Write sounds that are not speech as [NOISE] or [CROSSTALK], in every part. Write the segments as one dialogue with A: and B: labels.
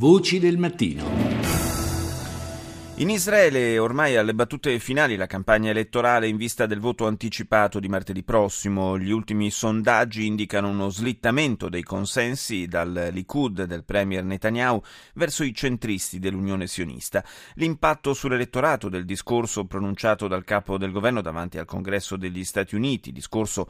A: Voci del mattino.
B: In Israele ormai alle battute finali la campagna elettorale in vista del voto anticipato di martedì prossimo. Gli ultimi sondaggi indicano uno slittamento dei consensi dal Likud del premier Netanyahu verso i centristi dell'Unione sionista. L'impatto sull'elettorato del discorso pronunciato dal capo del governo davanti al Congresso degli Stati Uniti, discorso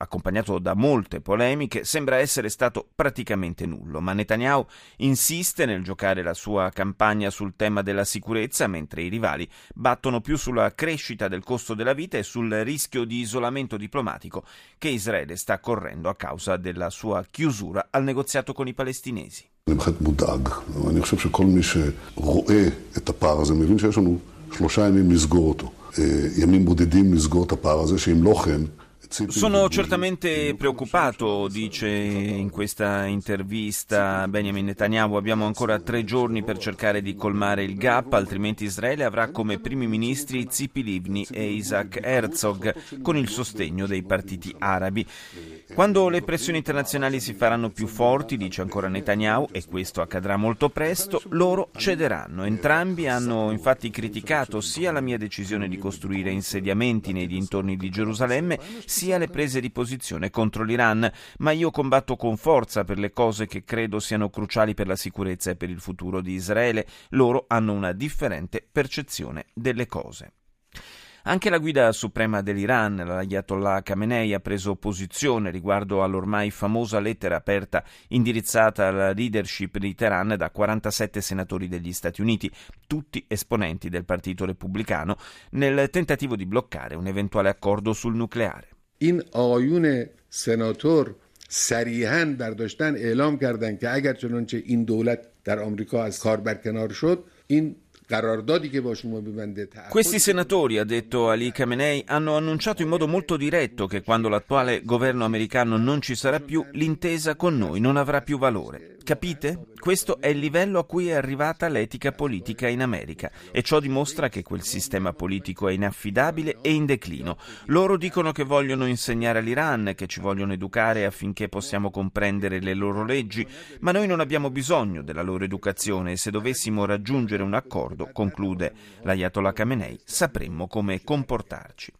B: accompagnato da molte polemiche, sembra essere stato praticamente nullo, ma Netanyahu insiste nel giocare la sua campagna sul tema della sicurezza, mentre i rivali battono più sulla crescita del costo della vita e sul rischio di isolamento diplomatico che Israele sta correndo a causa della sua chiusura al negoziato con i palestinesi. אני בהחלט מודאג, אני חושב שכל מי שרואה את הפער הזה מבין שיש לנו שלושה ימים לסגור אותו. ימים בודדים לסגור את הפער הזה, שאם לא כן sono certamente preoccupato, dice in questa intervista Benjamin Netanyahu. Abbiamo ancora tre giorni per cercare di colmare il gap, altrimenti Israele avrà come primi ministri Zipi Livni e Isaac Herzog, con il sostegno dei partiti arabi. Quando le pressioni internazionali si faranno più forti, dice ancora Netanyahu, e questo accadrà molto presto, loro cederanno. Entrambi hanno infatti criticato sia la mia decisione di costruire insediamenti nei dintorni di Gerusalemme, sia le prese di posizione contro l'Iran, ma io combatto con forza per le cose che credo siano cruciali per la sicurezza e per il futuro di Israele. Loro hanno una differente percezione delle cose. Anche la guida suprema dell'Iran, l'Ayatollah Khamenei, ha preso posizione riguardo all'ormai famosa lettera aperta indirizzata alla leadership di Teheran da 47 senatori degli Stati Uniti, tutti esponenti del Partito Repubblicano, nel tentativo di bloccare un eventuale accordo sul nucleare.
C: این آقایون سناتور صریحا برداشتن اعلام کردند که اگر چنانچه این دولت در آمریکا از کار برکنار شد این
B: questi senatori, ha detto Ali Khamenei, hanno annunciato in modo molto diretto che quando l'attuale governo americano non ci sarà più, l'intesa con noi non avrà più valore. Capite? Questo è il livello a cui è arrivata l'etica politica in America e ciò dimostra che quel sistema politico è inaffidabile e in declino. Loro dicono che vogliono insegnare all'Iran, che ci vogliono educare affinché possiamo comprendere le loro leggi, ma noi non abbiamo bisogno della loro educazione e se dovessimo raggiungere un accordo, conclude l'Ayatollah Khamenei, sapremmo come comportarci.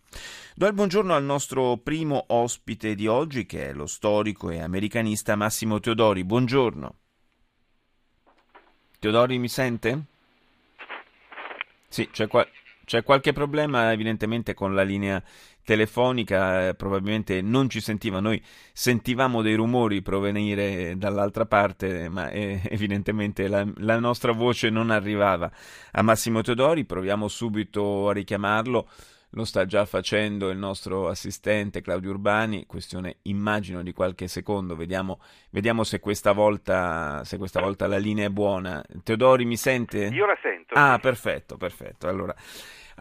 B: Do il buongiorno al nostro primo ospite di oggi, che è lo storico e americanista Massimo Teodori. Buongiorno. Teodori mi sente? Sì, c'è, qua- c'è qualche problema evidentemente con la linea telefonica, eh, probabilmente non ci sentiva, noi sentivamo dei rumori provenire dall'altra parte, ma eh, [LAUGHS] evidentemente la, la, nostra voce non arrivava a Massimo Teodori, proviamo subito a richiamarlo lo sta già facendo il nostro assistente Claudio Urbani, questione immagino di qualche secondo, vediamo, vediamo se, questa volta, se questa volta la linea è buona. Teodori mi sente?
D: Io la sento.
B: Ah, perfetto, perfetto. Allora,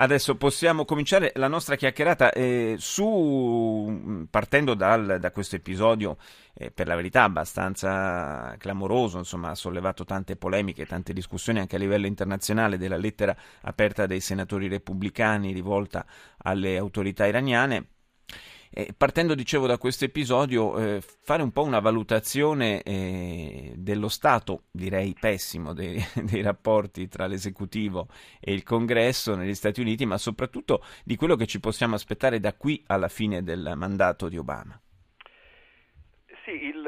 B: Adesso possiamo cominciare la nostra chiacchierata eh, su, partendo dal, da questo episodio, eh, per la verità abbastanza clamoroso, insomma ha sollevato tante polemiche, tante discussioni anche a livello internazionale della lettera aperta dai senatori repubblicani rivolta alle autorità iraniane. Eh, partendo, dicevo, da questo episodio, eh, fare un po' una valutazione eh, dello stato, direi pessimo, dei, [LAUGHS] dei, rapporti tra l'esecutivo e il congresso negli Stati Uniti, ma soprattutto di quello che ci possiamo aspettare da qui alla fine del mandato di Obama.
D: Sì, il,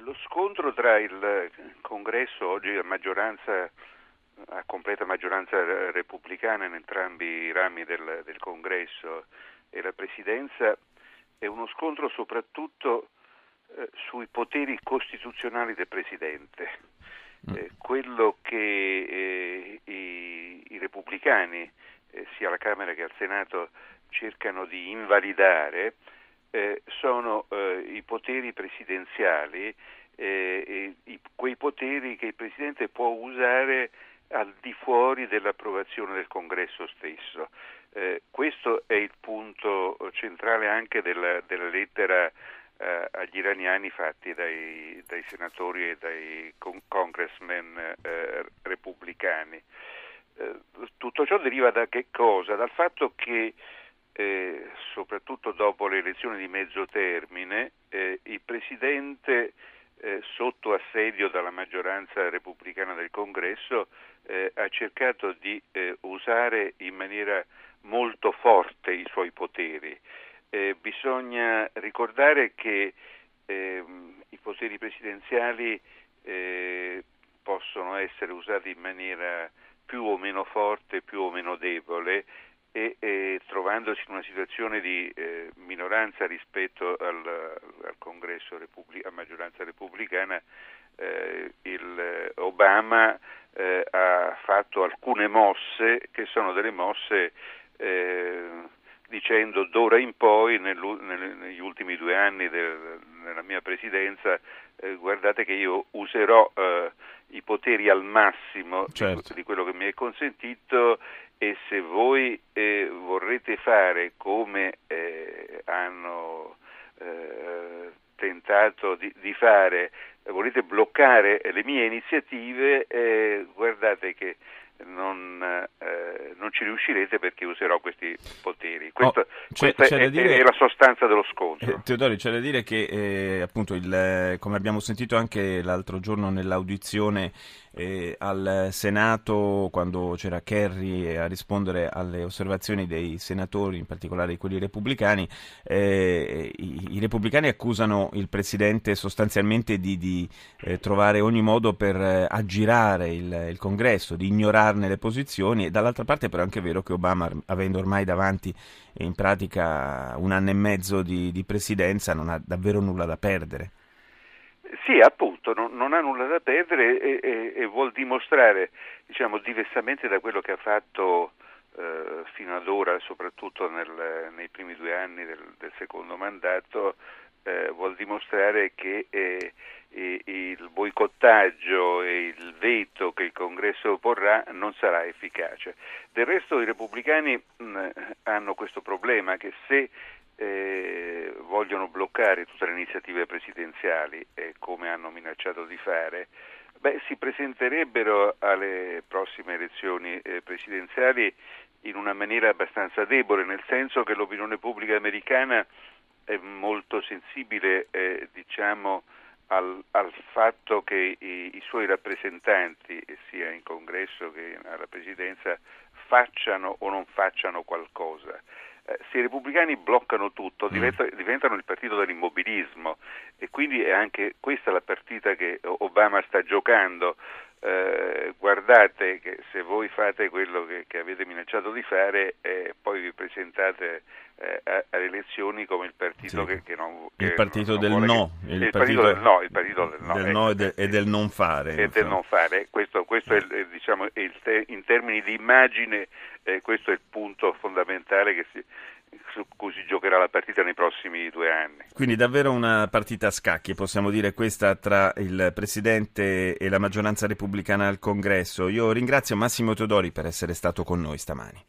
D: lo scontro tra il congresso, oggi a maggioranza a completa maggioranza repubblicana in entrambi i rami del, del congresso e la presidenza è uno scontro soprattutto eh, sui poteri costituzionali del Presidente. Mm. Eh, quello che eh, i, i, repubblicani, eh, sia alla Camera che al Senato, cercano di invalidare eh, sono eh, i poteri presidenziali, i, quei poteri che il Presidente può usare al di fuori dell'approvazione del Congresso stesso. Eh, questo è il punto centrale anche della, della lettera eh, agli iraniani fatti dai, dai, senatori e dai con- congressmen eh, repubblicani. Eh, tutto ciò deriva da che cosa? Dal fatto che eh, soprattutto dopo le elezioni di mezzo termine, eh, il Presidente sotto assedio dalla maggioranza repubblicana del Congresso, ha cercato di usare in maniera molto forte i suoi poteri. Eh, bisogna ricordare che ehm, i poteri presidenziali eh, possono essere usati in maniera più o meno forte, più o meno debole e, e trovandosi in una situazione di eh, minoranza rispetto al, al Congresso Repubblic- a maggioranza repubblicana, eh, il, Obama eh, ha fatto alcune mosse che sono delle mosse eh, dicendo d'ora in poi, negli ultimi due anni del, della mia presidenza, eh, guardate che io userò eh, i poteri al massimo certo. di, di, quello che mi è consentito e se voi eh, vorrete fare come eh, hanno eh, tentato di, di fare, volete bloccare le mie iniziative, eh, guardate che non, eh, non, ci riuscirete perché userò questi poteri. Questo, oh, c'è, questa c'è è, dire, è, la sostanza dello scontro.
B: Eh, Teodori, c'è da dire che eh, appunto il, come abbiamo sentito anche l'altro giorno nell'audizione eh, al Senato, quando c'era Kerry a rispondere alle osservazioni dei senatori, in particolare di quelli repubblicani, eh, i, i, repubblicani accusano il Presidente sostanzialmente di, di eh, trovare ogni modo per eh, aggirare il, il, Congresso, di ignorarne le posizioni e dall'altra parte però è anche vero che Obama, avendo ormai davanti in pratica un anno e mezzo di, di presidenza, non ha davvero nulla da perdere.
D: Sì, appunto, non, non, ha nulla da perdere e, e, e vuol dimostrare, diciamo, diversamente da quello che ha fatto eh, fino ad ora, soprattutto nel, nei primi due anni del, del secondo mandato, eh, vuol dimostrare che eh, il boicottaggio e il veto che il Congresso porrà non sarà efficace. Del resto i repubblicani mh, hanno questo problema che se eh, vogliono bloccare tutte le iniziative presidenziali, eh, come hanno minacciato di fare, beh, si presenterebbero alle prossime elezioni eh, presidenziali in una maniera abbastanza debole, nel senso che l'opinione pubblica americana è molto sensibile eh, diciamo, al, al, fatto che i, i, suoi rappresentanti, sia in congresso che alla presidenza, facciano o non facciano qualcosa. Eh, se i repubblicani bloccano tutto mm. diventa, diventano il partito dell'immobilismo e quindi è anche questa la partita che Obama sta giocando. Eh, guardate che se voi fate quello che, che avete minacciato di fare eh, poi vi presentate eh, alle elezioni come il partito sì. che, che, non
B: che il partito non, del non no
D: il, il, partito, del no il partito del no,
B: del no e, de, e, del non fare
D: e del non fare questo, questo è, diciamo, è te, in termini di immagine eh, questo è il punto fondamentale che si, su cui si giocherà la partita nei prossimi due anni.
B: Quindi davvero una partita a scacchi, possiamo dire questa tra il Presidente e la maggioranza repubblicana al Congresso. Io ringrazio Massimo Teodori per essere stato con noi stamani.